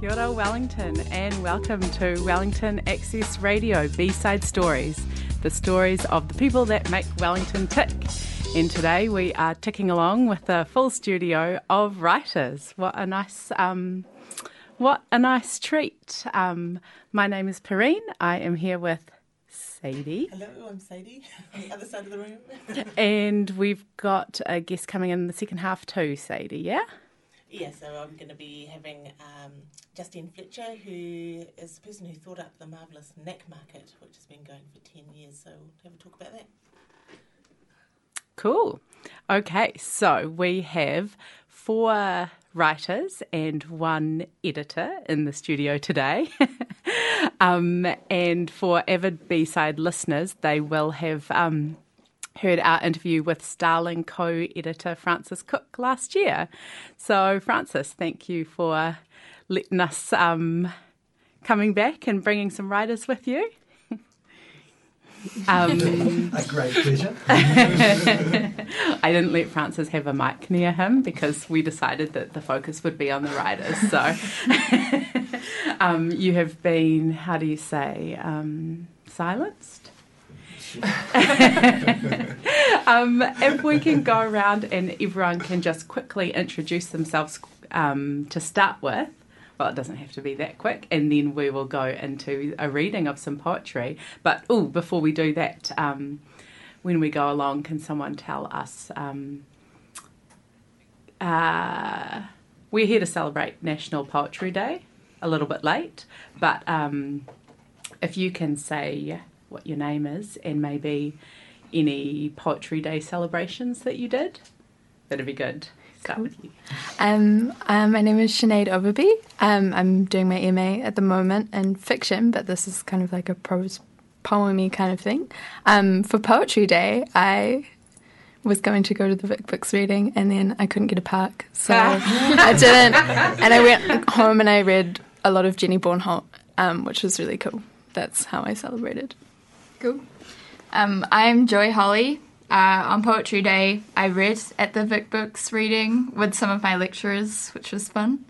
Kia ora, Wellington, and welcome to Wellington Access Radio B Side Stories, the stories of the people that make Wellington tick. And today we are ticking along with a full studio of writers. What a nice, um, what a nice treat. Um, my name is Perrine. I am here with Sadie. Hello, I'm Sadie on the other side of the room. and we've got a guest coming in the second half too, Sadie, yeah? Yeah, so I'm going to be having um, Justine Fletcher, who is the person who thought up the marvellous Knack Market, which has been going for 10 years. So we'll have a talk about that. Cool. Okay, so we have four writers and one editor in the studio today. um, and for avid B side listeners, they will have. Um, heard our interview with Starling co editor Francis Cooke last year. So, Francis, thank you for letting us um, coming back and bringing some writers with you. Um, a great pleasure. I didn't let Francis have a mic near him because we decided that the focus would be on the writers. So um, you have been, how do you say, um, silenced? um, if we can go around and everyone can just quickly introduce themselves um, to start with. Well, it doesn't have to be that quick, and then we will go into a reading of some poetry. But oh, before we do that, um, when we go along, can someone tell us? Um, uh, we're here to celebrate National Poetry Day, a little bit late, but um, if you can say what your name is and maybe any Poetry Day celebrations that you did, that'd be good. Start cool. with you. Um, um, my name is Sinead Overby. Um, I'm doing my MA at the moment in fiction, but this is kind of like a prose poemy kind of thing. Um, for Poetry Day, I was going to go to the Vic Books reading and then I couldn't get a park, so I didn't. And I went home and I read a lot of Jenny Bornholdt, um, which was really cool. That's how I celebrated. Cool. Um, I'm Joy Holley. Uh, on Poetry Day, I read at the Vic Books reading with some of my lecturers, which was fun.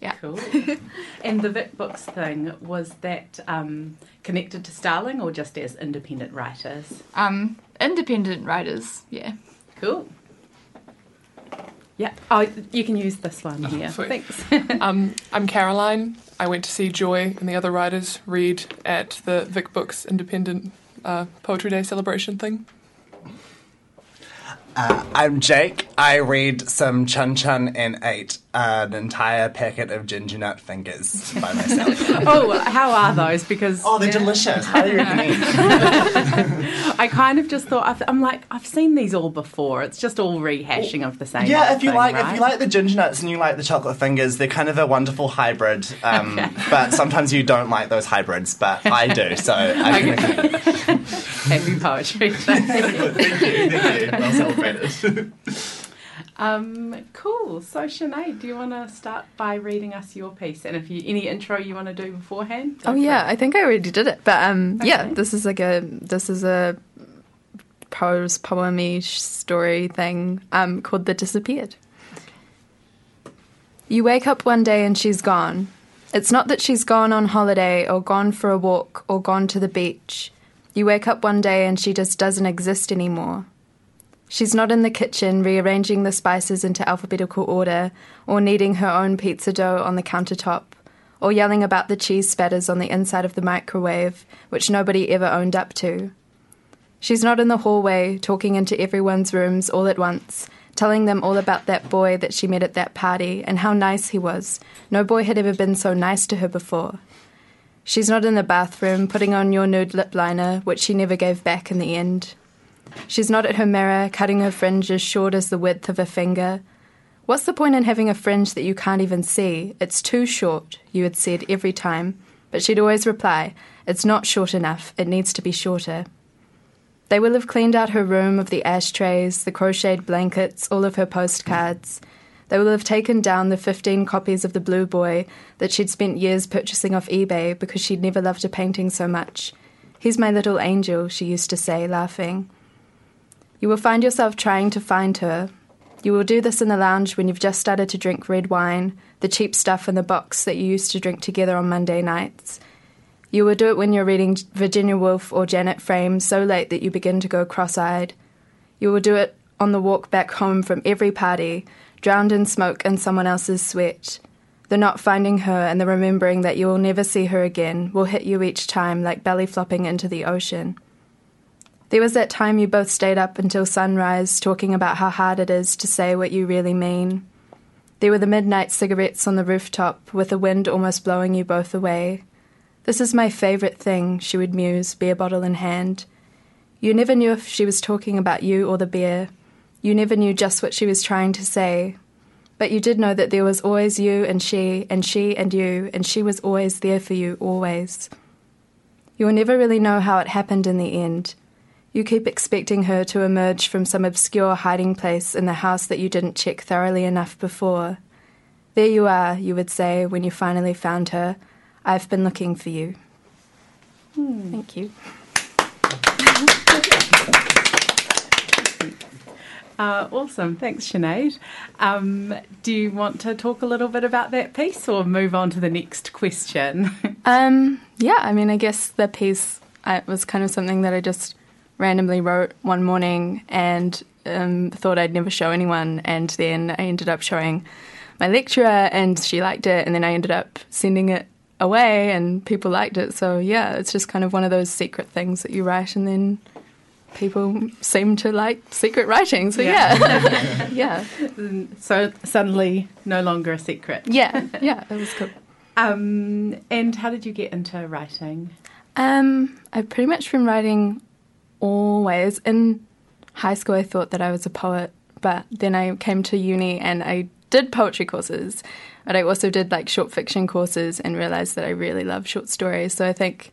Yeah. Cool. and the Vic Books thing, was that um, connected to Starling or just as independent writers? Um, independent writers, yeah. Cool. Yeah. Oh, you can use this one oh, here. Thanks. um, I'm Caroline. I went to see Joy and the other writers read at the Vic Books Independent uh, Poetry Day celebration thing. Uh, I'm Jake. I read some chun chun and ate an entire packet of ginger nut fingers by myself. oh, how are those? Because oh, they're yeah. delicious. How do you? I kind of just thought I'm like I've seen these all before. It's just all rehashing of the same. Yeah, if you thing, like right? if you like the ginger nuts and you like the chocolate fingers, they're kind of a wonderful hybrid. Um, okay. But sometimes you don't like those hybrids, but I do. So I can recommend. Happy poetry. thank you, thank you. Well celebrated. Um, cool. So, Sinead, do you want to start by reading us your piece? And if you any intro you want to do beforehand? Oh yeah, it. I think I already did it. But um, okay. yeah, this is like a this is a prose poemy story thing um, called "The Disappeared." You wake up one day and she's gone. It's not that she's gone on holiday or gone for a walk or gone to the beach. You wake up one day and she just doesn't exist anymore. She's not in the kitchen rearranging the spices into alphabetical order, or kneading her own pizza dough on the countertop, or yelling about the cheese spatters on the inside of the microwave, which nobody ever owned up to. She's not in the hallway talking into everyone's rooms all at once, telling them all about that boy that she met at that party and how nice he was. No boy had ever been so nice to her before. She's not in the bathroom putting on your nude lip liner, which she never gave back in the end. She's not at her mirror cutting her fringe as short as the width of a finger. What's the point in having a fringe that you can't even see? It's too short, you had said every time. But she'd always reply, It's not short enough, it needs to be shorter. They will have cleaned out her room of the ashtrays, the crocheted blankets, all of her postcards. They will have taken down the 15 copies of The Blue Boy that she'd spent years purchasing off eBay because she'd never loved a painting so much. He's my little angel, she used to say, laughing. You will find yourself trying to find her. You will do this in the lounge when you've just started to drink red wine, the cheap stuff in the box that you used to drink together on Monday nights. You will do it when you're reading Virginia Woolf or Janet Frame so late that you begin to go cross eyed. You will do it on the walk back home from every party, drowned in smoke and someone else's sweat. The not finding her and the remembering that you will never see her again will hit you each time like belly flopping into the ocean. There was that time you both stayed up until sunrise talking about how hard it is to say what you really mean. There were the midnight cigarettes on the rooftop with the wind almost blowing you both away. This is my favourite thing, she would muse, beer bottle in hand. You never knew if she was talking about you or the beer. You never knew just what she was trying to say. But you did know that there was always you and she, and she and you, and she was always there for you, always. You will never really know how it happened in the end. You keep expecting her to emerge from some obscure hiding place in the house that you didn't check thoroughly enough before. There you are, you would say when you finally found her. I've been looking for you. Hmm. Thank you. Uh, awesome. Thanks, Sinead. Um, do you want to talk a little bit about that piece or move on to the next question? Um, yeah, I mean, I guess the piece I, was kind of something that I just randomly wrote one morning and um, thought I'd never show anyone. And then I ended up showing my lecturer and she liked it. And then I ended up sending it away and people liked it. So, yeah, it's just kind of one of those secret things that you write and then people seem to like secret writing. So, yeah. Yeah. so suddenly no longer a secret. yeah. Yeah. It was cool. Um, and how did you get into writing? Um, I've pretty much been writing always. In high school, I thought that I was a poet, but then I came to uni and I did poetry courses, but I also did like short fiction courses and realized that I really love short stories. So I think,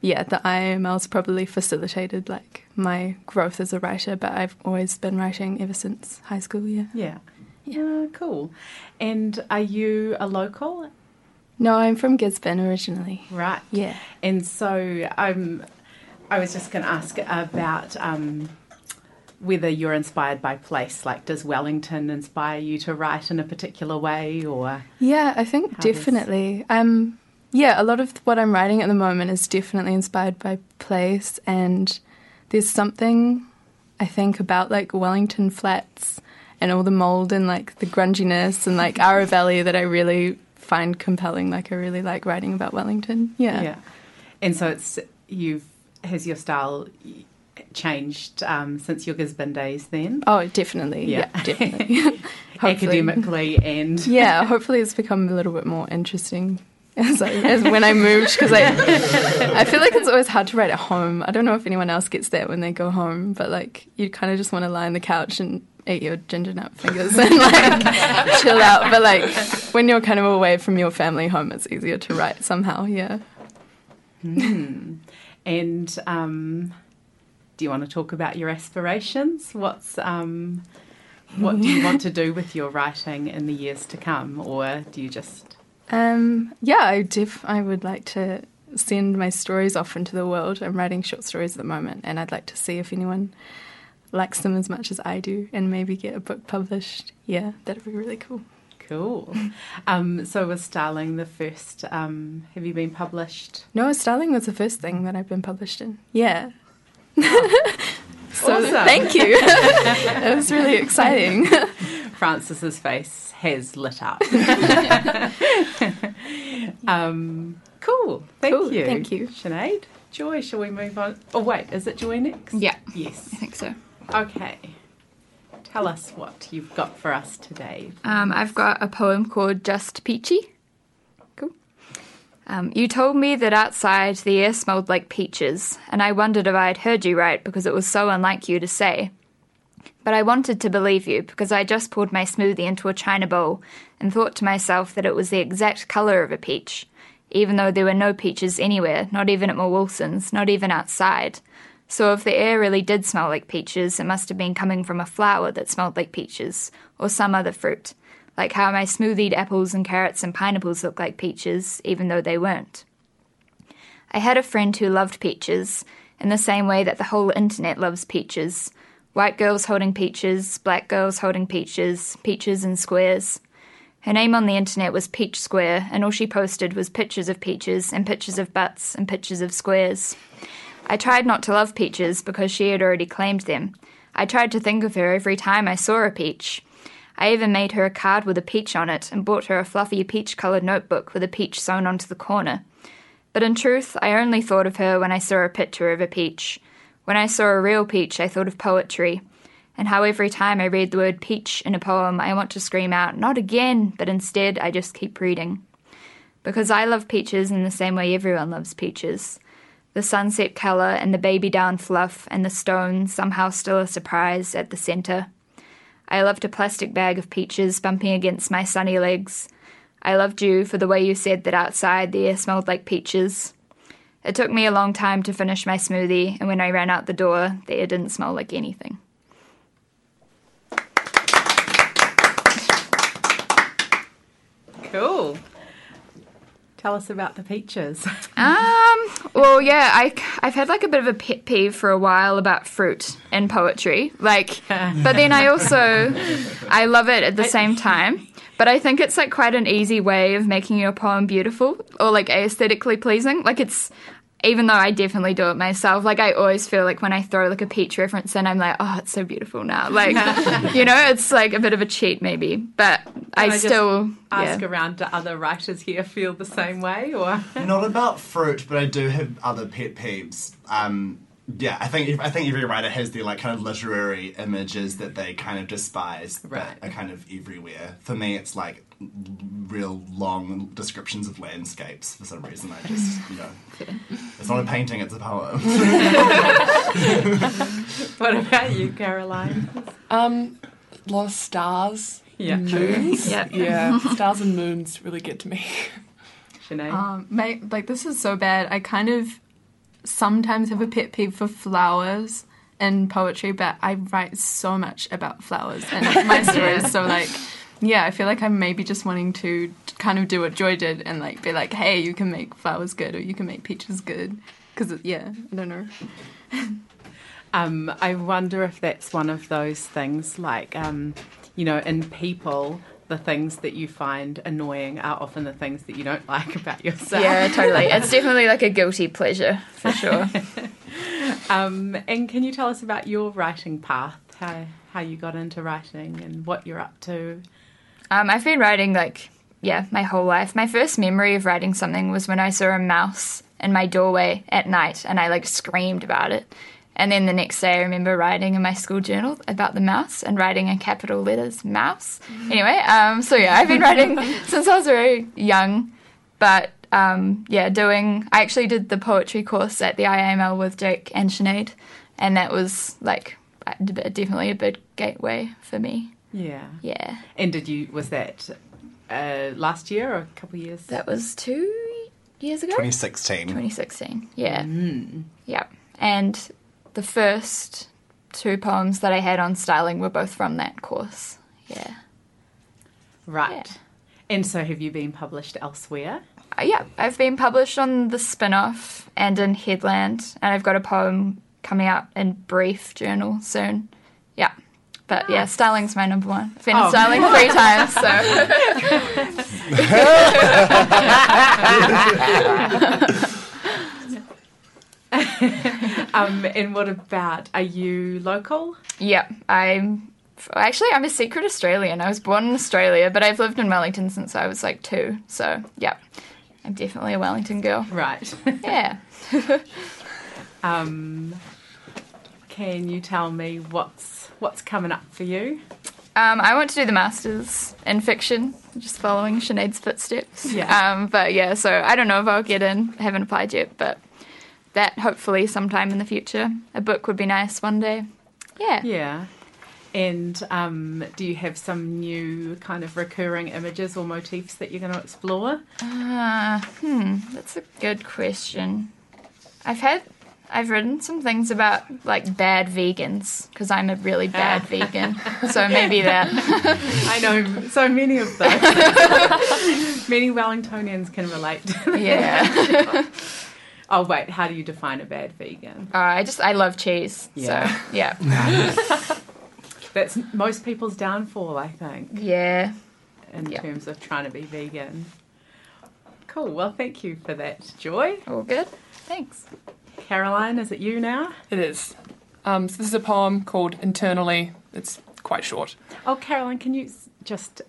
yeah, the IIML's probably facilitated like my growth as a writer, but I've always been writing ever since high school. Yeah. Yeah. Yeah, cool. And are you a local? No, I'm from Gisborne originally. Right. Yeah. And so um, I was just going to ask about um, whether you're inspired by place. Like, does Wellington inspire you to write in a particular way, or Yeah, I think How does- definitely. Um, yeah, a lot of what I'm writing at the moment is definitely inspired by place, and there's something I think about like Wellington Flats and all the mold and like the grunginess and like Aro Valley that I really find compelling. Like, I really like writing about Wellington. Yeah. yeah? And so it's you've has your style changed um, since your Gisborne days then, Oh, definitely. Yeah. Yeah, definitely. Academically and yeah, hopefully it's become a little bit more interesting as, I, as when I moved because I I feel like it's always hard to write at home. I don't know if anyone else gets that when they go home, but like you kind of just want to lie on the couch and eat your ginger nut fingers and like chill out. But like when you're kind of away from your family home, it's easier to write somehow. Yeah. And um, do you want to talk about your aspirations? What's um, what do you want to do with your writing in the years to come, or do you just Um, yeah, I def- I would like to send my stories off into the world. I'm writing short stories at the moment, and I'd like to see if anyone likes them as much as I do, and maybe get a book published. Yeah, that'd be really cool. Cool? Um, so was Starling the first? Um, have you been published? No, Starling was the first thing that I've been published in. Yeah. so Awesome. thank you. it was really exciting. Francis's face has lit up. um, cool. Thank Cool, you. thank you. Sinead. Joy, shall we move on? Oh, wait, is it Joy next? Yeah. Yes. I think so. Okay. Tell us what you've got for us today. Um, I've got a poem called Just Peachy. Cool. Um, you told me that outside the air smelled like peaches, and I wondered if I had heard you right because it was so unlike you to say. But I wanted to believe you because I just poured my smoothie into a china bowl and thought to myself that it was the exact colour of a peach, even though there were no peaches anywhere, not even at Moore Wilson's, not even outside. So if the air really did smell like peaches, it must have been coming from a flower that smelled like peaches, or some other fruit, like how my smoothied apples and carrots and pineapples look like peaches, even though they weren't. I had a friend who loved peaches, in the same way that the whole internet loves peaches. White girls holding peaches, black girls holding peaches, peaches in squares. Her name on the internet was Peach Square, and all she posted was pictures of peaches and pictures of butts and pictures of squares. I tried not to love peaches because she had already claimed them. I tried to think of her every time I saw a peach. I even made her a card with a peach on it and bought her a fluffy peach coloured notebook with a peach sewn onto the corner. But in truth, I only thought of her when I saw a picture of a peach. When I saw a real peach, I thought of poetry, and how every time I read the word peach in a poem, I want to scream out, not again, but instead I just keep reading. Because I love peaches in the same way everyone loves peaches. The sunset colour and the baby down fluff and the stone somehow still a surprise at the centre. I loved a plastic bag of peaches bumping against my sunny legs. I loved you for the way you said that outside the air smelled like peaches. It took me a long time to finish my smoothie, and when I ran out the door, the air didn't smell like anything. Cool. Tell us about the peaches. Um, well, yeah, I, I've had like a bit of a pet peeve for a while about fruit and poetry. Like, but then I also, I love it at the same time. But I think it's like quite an easy way of making your poem beautiful or like aesthetically pleasing. Like it's, even though I definitely do it myself, like I always feel like when I throw like a peach reference in, I'm like, oh, it's so beautiful now. Like, you know, it's like a bit of a cheat maybe, but I, I just still Ask yeah. around, do other writers here feel the same way? Or Not about fruit, but I do have other pet peeves. Um, yeah, I think I think every writer has their like kind of literary images that they kind of despise, Right. but are kind of everywhere. For me, it's like real long descriptions of landscapes. For some reason, I just you know, it's not a painting; it's a poem. what about you, Caroline? Um, lost stars, Yeah. moons. Yeah. yeah, stars and moons really get to me. Sinead? Um, my, like this is so bad. I kind of sometimes have a pet peeve for flowers in poetry, but I write so much about flowers and my stories. so like, yeah, I feel like I'm maybe just wanting to kind of do what Joy did and like be like, hey, you can make flowers good or you can make peaches good. Because yeah, I don't know. Um, I wonder if that's one of those things like, um, you know, in people, the things that you find annoying are often the things that you don't like about yourself. Yeah, totally. It's definitely like a guilty pleasure for sure. Um, and can you tell us about your writing path? How how you got into writing and what you're up to? Um, I've been writing like yeah my whole life. My first memory of writing something was when I saw a mouse in my doorway at night, and I like screamed about it. And then the next day, I remember writing in my school journal about the mouse and writing in capital letters "mouse." Anyway, um, so yeah, I've been writing since I was very young, but um, yeah, doing. I actually did the poetry course at the IIML with Jake and Sinead, and that was like definitely a big gateway for me. Yeah. Yeah. And did you was that uh, last year or a couple of years? That was two years ago? 2016. 2016. Yeah. Yeah. And the first two poems that I had on Starling were both from that course. Yeah. right. yeah. And so, have you been published elsewhere? Uh, yeah, I've been published on The Spin Off and in Headland, and I've got a poem coming out in Brief Journal soon. Yeah. But yeah, Starling's my number one. I've been Oh. styling three times, so Um, and what about? Are you local? Yeah, I'm actually I'm a secret Australian. I was born in Australia, but I've lived in Wellington since I was like two. So yeah, I'm definitely a Wellington girl. Right. Yeah. um, can you tell me what's what's coming up for you? Um, I want to do the masters in fiction, just following Sinead's footsteps. Yeah. Um, but yeah, so I don't know if I'll get in. I haven't applied yet, but that hopefully sometime in the future. A book would be nice one day. Yeah. Yeah. And um, do you have some new kind of recurring images or motifs that you're going to explore? Uh, hmm, that's a good question. I've had, I've written some things about like bad vegans because I'm a really bad vegan. So maybe that. I know so many of those. many Wellingtonians can relate. yeah. Oh wait, how do you define a bad vegan? Uh, I just I love cheese. Yeah. So yeah, That's most people's downfall, I think, yeah. in Yeah. terms of trying to be vegan. Cool. Well, thank you for that, Joy. All good. Thanks. Caroline, is it you now? It is. Um, so this is a poem called Internally. It's quite short. Oh, Caroline, can you just?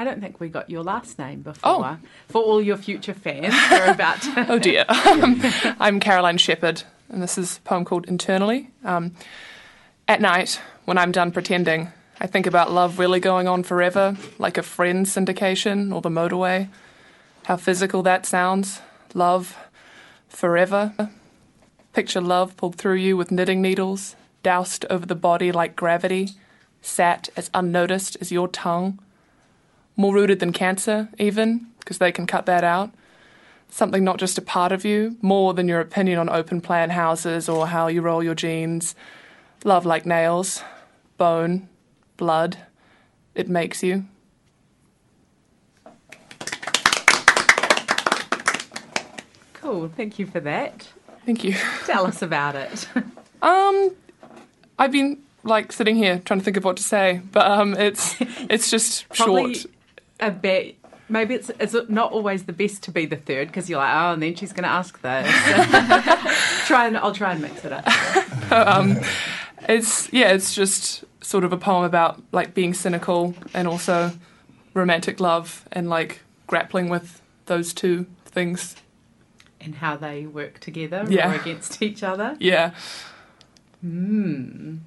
I don't think we got your last name before. Oh. For all your future fans, we're about to. Oh dear. Um, I'm Caroline Shepherd, and this is a poem called Internally. Um, at night, when I'm done pretending, I think about love really going on forever, like a friend syndication or the motorway. How physical that sounds. Love forever. Picture love pulled through you with knitting needles, doused over the body like gravity, sat as unnoticed as your tongue. More rooted than cancer, even, because they can cut that out something not just a part of you, more than your opinion on open plan houses or how you roll your jeans. Love like nails, bone, blood. It makes you. Cool. Thank you for that. Thank you. Tell us about it. Um, I've been like sitting here trying to think of what to say, but um, it's it's just Probably short. A bit. Maybe it's it's not always the best to be the third because you're like, oh, and then she's going to ask this. try and I'll try and mix it up. It's yeah, it's just sort of a poem about like being cynical and also romantic love and like grappling with those two things. And how they work together Yeah. or against each other. Yeah. Hmm.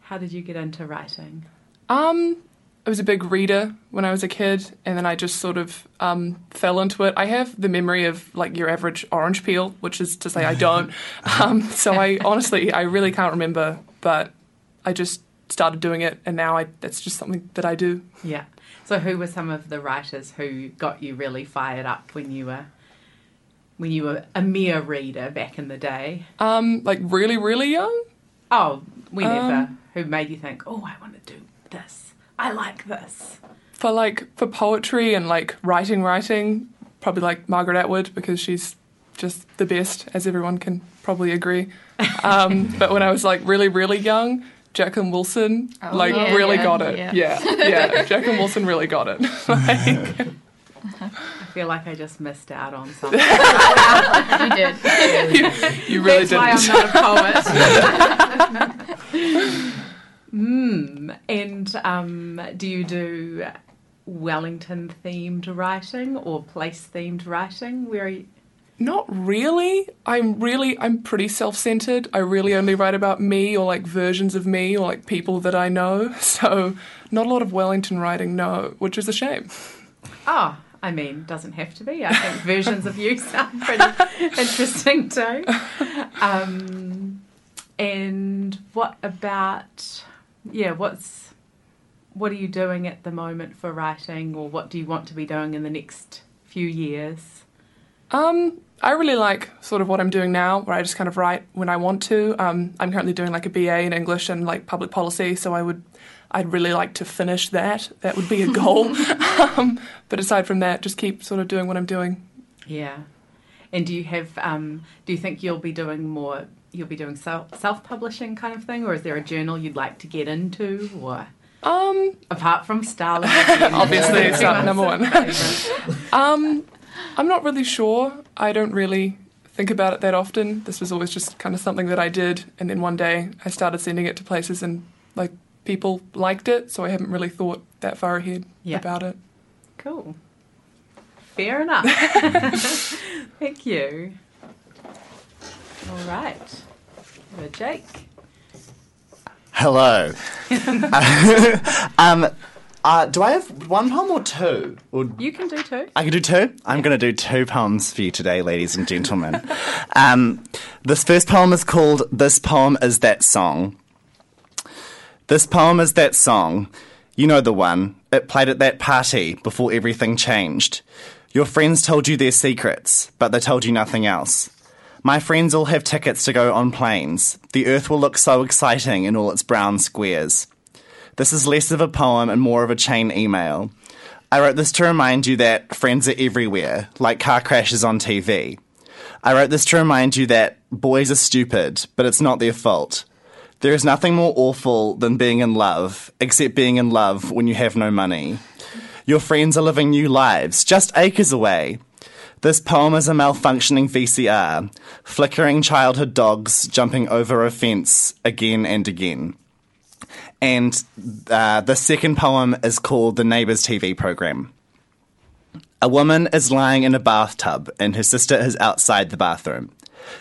How did you get into writing? Um, I was a big reader when I was a kid, and then I just sort of um, fell into it. I have the memory of like your average orange peel, which is to say I don't. um, so I honestly, I really can't remember, but I just started doing it, and now I that's just something that I do. Yeah. So who were some of the writers who got you really fired up when you were when you were a mere reader back in the day? Um, like really, really young. Oh, whenever. Um, who made you think, oh, I want to do this. I like this. for like for poetry and like writing writing probably like margaret atwood because she's just the best as everyone can probably agree um, but when i was like really really young jacqueline wilson Oh, like yeah, really yeah, got it yeah. yeah yeah, jacqueline wilson really got it like, I feel like I just missed out on something. You did. you, you really That's why didn't I'm not a poet. Mm, and um, do you do Wellington themed writing or place themed writing? Where are you? Not really. I'm really I'm pretty self-centered. I really only write about me or like versions of me or like people that I know. So not a lot of Wellington writing, no, which is a shame. Oh, I mean, doesn't have to be. I think versions of you sound pretty interesting too. Um, and what about, yeah, what's, what are you doing at the moment for writing or what do you want to be doing in the next few years? Um, I really like sort of what I'm doing now, where I just kind of write when I want to. Um, I'm currently doing like a BA in English and like public policy, so I would, I'd really like to finish that. That would be a goal. um, but aside from that, just keep sort of doing what I'm doing. Yeah. And do you have, um, do you think you'll be doing more, you'll be doing self, self-publishing kind of thing or is there a journal you'd like to get into or Um, apart from Starling? Obviously, it's not number one. um, I'm not really sure. I don't really think about it that often. This was always just kind of something that I did, and then one day I started sending it to places, and like people liked it, so I haven't really thought that far ahead Yeah. about it. Cool. Fair enough. Thank you. All right. Over Jake. Hello. um, uh, do I have one poem or two? Or You can do two. I can do two. I'm going to do two poems for you today, ladies and gentlemen. um, this first poem is called "This Poem Is That Song." This poem is that song. You know the one. It played at that party before everything changed. Your friends told you their secrets, but they told you nothing else. My friends all have tickets to go on planes. The earth will look so exciting in all its brown squares. This is less of a poem and more of a chain email. I wrote this to remind you that friends are everywhere, like car crashes on TV. I wrote this to remind you that boys are stupid, but it's not their fault. There is nothing more awful than being in love, except being in love when you have no money. Your friends are living new lives, just acres away. This poem is a malfunctioning VCR, flickering childhood dogs jumping over a fence again and again. And uh, the second poem is called The Neighbours TV Program. A woman is lying in a bathtub, and her sister is outside the bathroom.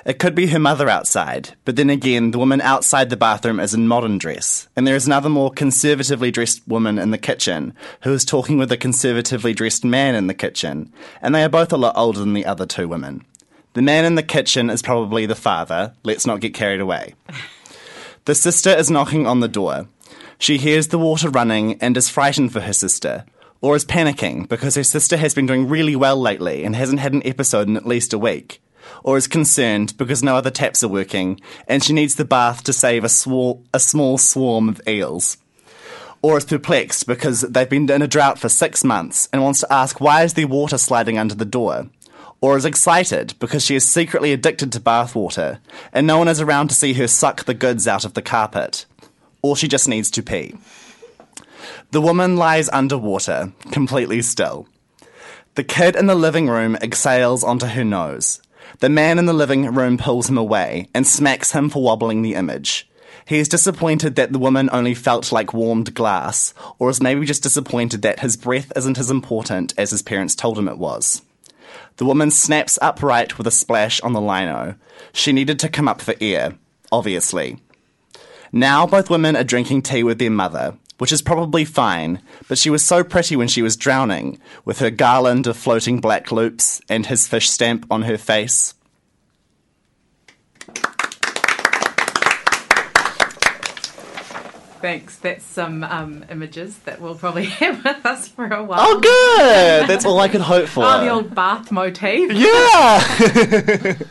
It could be her mother outside, but then again, the woman outside the bathroom is in modern dress, and there is another more conservatively dressed woman in the kitchen who is talking with a conservatively dressed man in the kitchen, and they are both a lot older than the other two women. The man in the kitchen is probably the father, let's not get carried away. The sister is knocking on the door. She hears the water running and is frightened for her sister, or is panicking because her sister has been doing really well lately and hasn't had an episode in at least a week, or is concerned because no other taps are working and she needs the bath to save a, swar- a small swarm of eels. Or is perplexed because they've been in a drought for six months and wants to ask why is there water sliding under the door? Or is excited because she is secretly addicted to bath water and no one is around to see her suck the goods out of the carpet. Or she just needs to pee. The woman lies underwater, completely still. The kid in the living room exhales onto her nose. The man in the living room pulls him away and smacks him for wobbling the image. He is disappointed that the woman only felt like warmed glass, or is maybe just disappointed that his breath isn't as important as his parents told him it was. The woman snaps upright with a splash on the lino. She needed to come up for air, obviously. Now both women are drinking tea with their mother, which is probably fine, but she was so pretty when she was drowning, with her garland of floating black loops and his fish stamp on her face. Thanks. That's some um, images that we'll probably have with us for a while. Oh, good! That's all I could hope for. Oh, the old bath motif. yeah!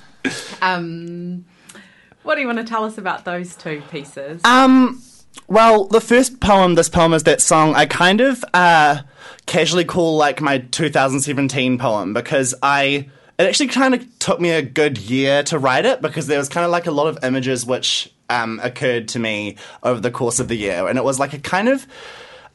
Um, what do you want to tell us about those two pieces? Um, well, the first poem, this poem is that song, I kind of uh, casually call like my 2017 poem because I. It actually kind of took me a good year to write it because there was kind of like a lot of images which um, occurred to me over the course of the year. And it was like a kind of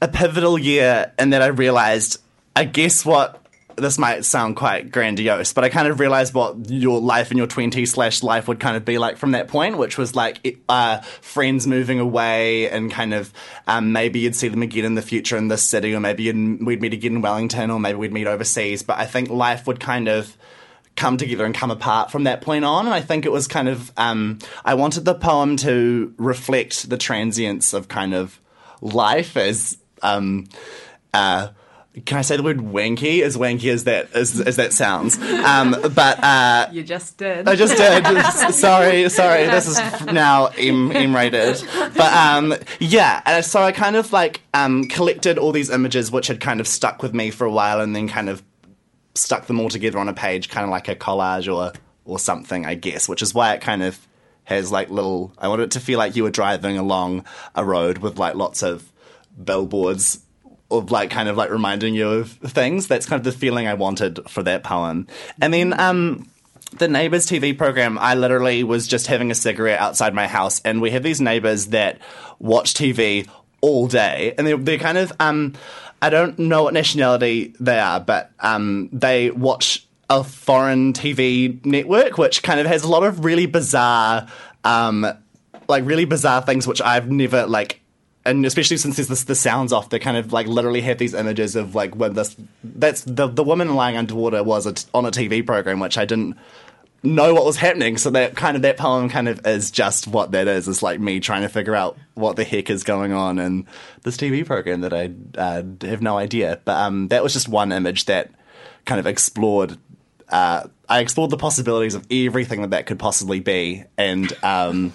a pivotal year in that I realized, I guess what this might sound quite grandiose, but I kind of realized what your life in your 20s slash life would kind of be like from that point, which was like uh, friends moving away and kind of um, maybe you'd see them again in the future in this city, or maybe we'd meet again in Wellington, or maybe we'd meet overseas. But I think life would kind of come together and come apart from that point on. And I think it was kind of, um, I wanted the poem to reflect the transience of kind of life as, um, uh, can I say the word wanky? As wanky as that as, as that sounds, um, but uh, you just did. I just did. sorry, sorry. This is now M M rated, but um, yeah. And so I kind of like um, collected all these images which had kind of stuck with me for a while, and then kind of stuck them all together on a page, kind of like a collage or or something, I guess. Which is why it kind of has like little. I wanted it to feel like you were driving along a road with like lots of billboards of like kind of like reminding you of things. That's kind of the feeling I wanted for that poem. And then um the neighbors TV program, I literally was just having a cigarette outside my house, and we have these neighbors that watch TV all day, and they're, they're kind of um, I don't know what nationality they are, but um, they watch a foreign TV network, which kind of has a lot of really bizarre, um, like really bizarre things, which I've never like and especially since there's this, the sounds off, they kind of like literally have these images of like when this that's the the woman lying underwater was a t- on a TV program, which I didn't know what was happening. So that kind of that poem kind of is just what that is. It's like me trying to figure out what the heck is going on in this TV program that I uh, have no idea. But um, that was just one image that kind of explored. Uh, I explored the possibilities of everything that that could possibly be, and. Um,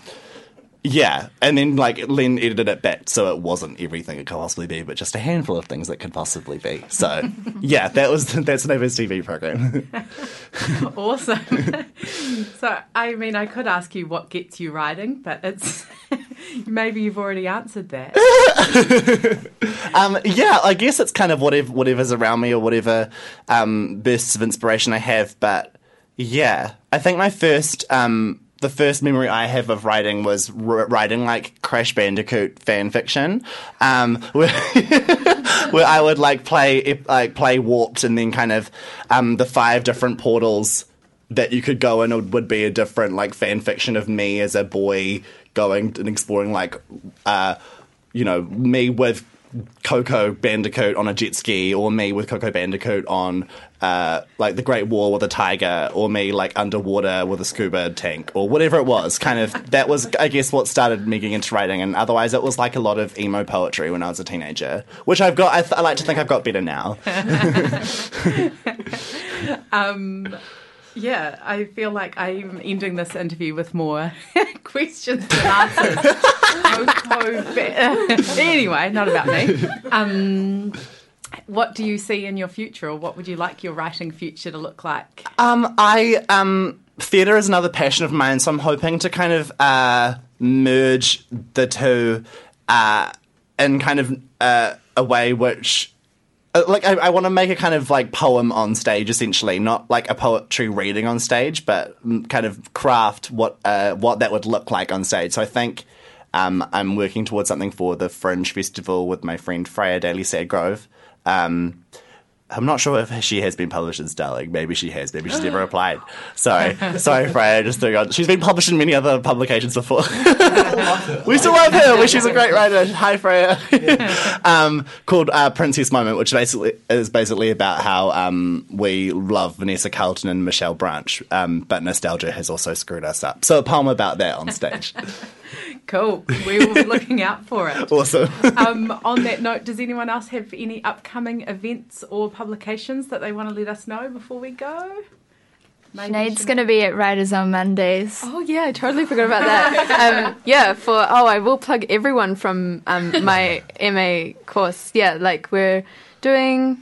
yeah, and then like Len edited it back so it wasn't everything it could possibly be, but just a handful of things that could possibly be. So yeah, that was that's an Nova's TV program. awesome. so I mean, I could ask you what gets you writing, but it's maybe you've already answered that. um, yeah, I guess it's kind of whatever whatever's around me or whatever um, bursts of inspiration I have, but yeah, I think my first, um, the first memory I have of writing was r- writing like Crash Bandicoot fan fiction, um, where, where I would like play like play warped and then kind of um, the five different portals that you could go in would, would be a different like fan fiction of me as a boy going and exploring like uh, you know me with Coco Bandicoot on a jet ski, or me with Coco Bandicoot on uh, like the Great Wall with a tiger, or me like underwater with a scuba tank, or whatever it was. Kind of that was, I guess, what started me getting into writing. And otherwise, it was like a lot of emo poetry when I was a teenager, which I've got. I, th- I like to think I've got better now. Yeah, I feel like I'm ending this interview with more questions than answers. Anyway, not about me. Um, what do you see in your future, or what would you like your writing future to look like? Um, I um, theatre is another passion of mine, so I'm hoping to kind of uh, merge the two uh, in kind of uh, a way which. Uh, Like I, I want to make a kind of like poem on stage, essentially, not like a poetry reading on stage, but mm, kind of craft what uh, what that would look like on stage. So I think um, I'm working towards something for the Fringe Festival with my friend Freya Daly Sadgrove. Um, I'm not sure if she has been published as Starling. Maybe she has. Maybe she's never applied. Sorry. Sorry, Freya. Just throwing on. She's been published in many other publications before. we still love her. She's a great writer. Hi, Freya. um, called uh, Princess Moment, which basically is basically about how um, we love Vanessa Carlton and Michelle Branch, um, but nostalgia has also screwed us up. So a poem about that on stage. Cool. We will be looking out for it. awesome. Um, on that note, does anyone else have any upcoming events or publications that they want to let us know before we go? Maybe Sinead's going to be at Writers on Mondays. Oh yeah, I totally forgot about that. um, yeah, for oh, I will plug everyone from um, my MA course. Yeah, like we're doing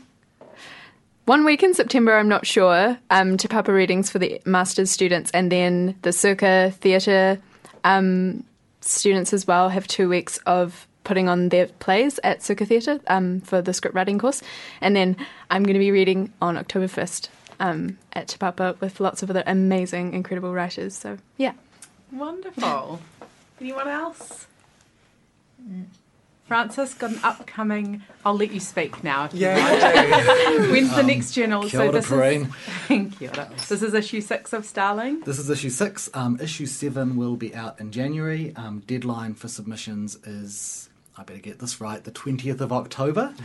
one week in September. I'm not sure. Um, Te Papa readings for the masters students, and then the Circa Theatre um, students as well have two weeks of putting on their plays at Circa Theatre um, for the script writing course, and then I'm going to be reading on October first. Um, at Te Papa with lots of other amazing, incredible writers. So yeah, Wonderful. Anyone else? Francis, got an upcoming. I'll let you speak now. If you want. When's the next journal? Kia ora, this Paraine. is Kia ora. This is issue six of Starling. This is issue six. Um, issue seven will be out in January. Um, deadline for submissions is, I better get this right, the 20th of October.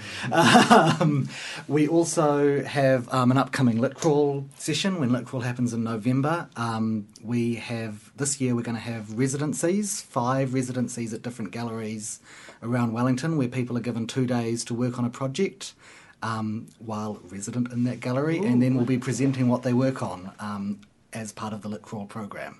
Um, we also have um, an upcoming Lit Crawl session when Lit Crawl happens in November. Um, we have, this year, we're going to have residencies, five residencies at different galleries around Wellington where people are given two days to work on a project. Um, while resident in that gallery, and then we'll be presenting what they work on um, as part of the Lit Crawl program.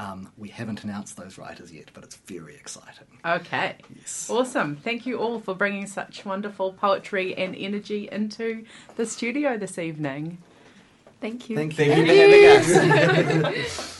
Um, we haven't announced those writers yet, but it's very exciting. Okay. Yes. Awesome. Thank you all for bringing such wonderful poetry and energy into the studio this evening. thank you. Thank you for having us.